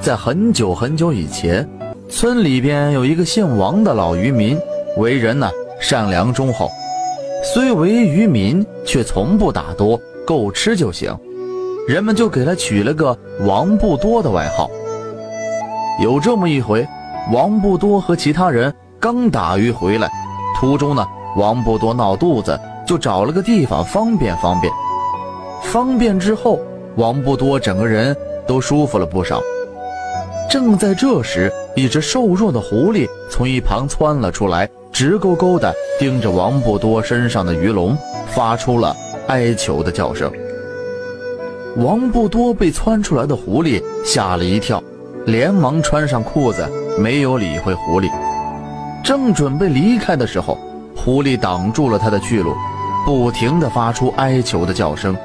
在很久很久以前，村里边有一个姓王的老渔民，为人呢善良忠厚，虽为渔民，却从不打多，够吃就行。人们就给他取了个王不多的外号。有这么一回，王不多和其他人刚打鱼回来，途中呢，王不多闹肚子，就找了个地方方便方便。方便之后，王不多整个人都舒服了不少。正在这时，一只瘦弱的狐狸从一旁窜了出来，直勾勾地盯着王不多身上的鱼笼，发出了哀求的叫声。王不多被窜出来的狐狸吓了一跳。连忙穿上裤子，没有理会狐狸。正准备离开的时候，狐狸挡住了他的去路，不停地发出哀求的叫声。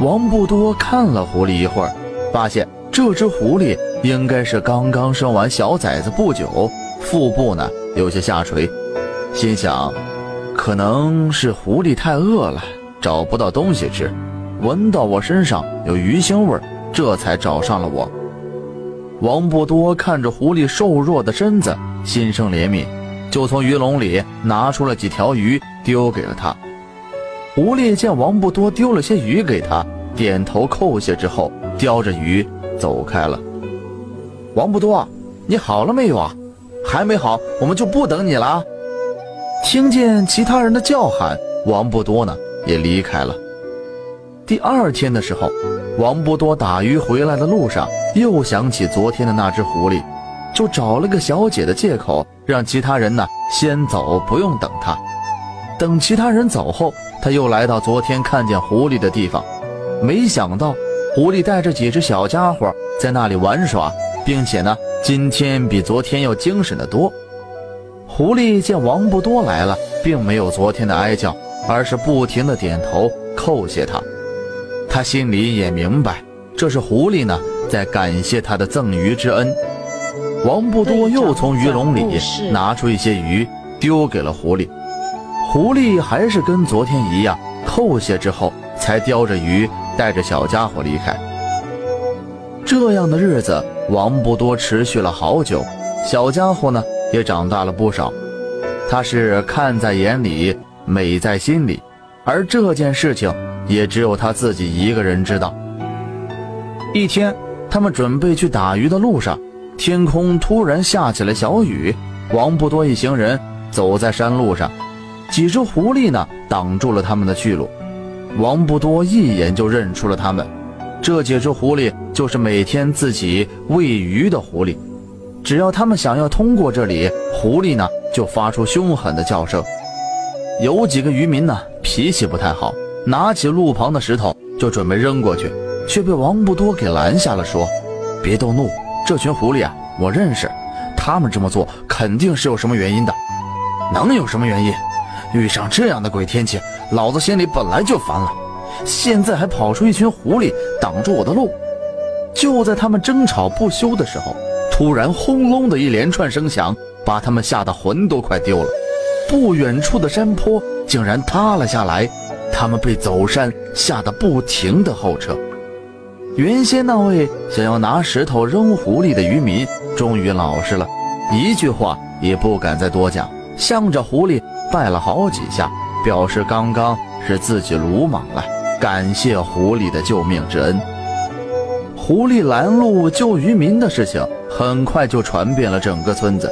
王不多看了狐狸一会儿，发现这只狐狸应该是刚刚生完小崽子不久，腹部呢有些下垂，心想，可能是狐狸太饿了，找不到东西吃，闻到我身上有鱼腥味，这才找上了我。王不多看着狐狸瘦弱的身子，心生怜悯，就从鱼笼里拿出了几条鱼，丢给了他。狐狸见王不多丢了些鱼给他，点头叩谢之后，叼着鱼走开了。王不多，你好了没有啊？还没好，我们就不等你了。听见其他人的叫喊，王不多呢也离开了。第二天的时候，王不多打鱼回来的路上。又想起昨天的那只狐狸，就找了个小姐的借口，让其他人呢先走，不用等他。等其他人走后，他又来到昨天看见狐狸的地方，没想到狐狸带着几只小家伙在那里玩耍，并且呢，今天比昨天要精神的多。狐狸见王不多来了，并没有昨天的哀叫，而是不停的点头叩谢他。他心里也明白，这是狐狸呢。在感谢他的赠鱼之恩，王不多又从鱼笼里拿出一些鱼，丢给了狐狸。狐狸还是跟昨天一样，叩谢之后，才叼着鱼，带着小家伙离开。这样的日子，王不多持续了好久，小家伙呢也长大了不少。他是看在眼里，美在心里，而这件事情也只有他自己一个人知道。一天。他们准备去打鱼的路上，天空突然下起了小雨。王不多一行人走在山路上，几只狐狸呢挡住了他们的去路。王不多一眼就认出了他们，这几只狐狸就是每天自己喂鱼的狐狸。只要他们想要通过这里，狐狸呢就发出凶狠的叫声。有几个渔民呢脾气不太好，拿起路旁的石头就准备扔过去。却被王不多给拦下了，说：“别动怒，这群狐狸啊，我认识，他们这么做肯定是有什么原因的。能有什么原因？遇上这样的鬼天气，老子心里本来就烦了，现在还跑出一群狐狸挡住我的路。”就在他们争吵不休的时候，突然轰隆的一连串声响，把他们吓得魂都快丢了。不远处的山坡竟然塌了下来，他们被走山吓得不停的后撤。原先那位想要拿石头扔狐狸的渔民，终于老实了，一句话也不敢再多讲，向着狐狸拜了好几下，表示刚刚是自己鲁莽了，感谢狐狸的救命之恩。狐狸拦路救渔民的事情很快就传遍了整个村子。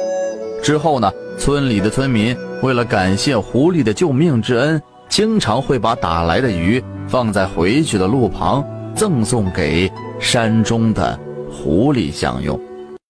之后呢，村里的村民为了感谢狐狸的救命之恩，经常会把打来的鱼放在回去的路旁。赠送给山中的狐狸享用。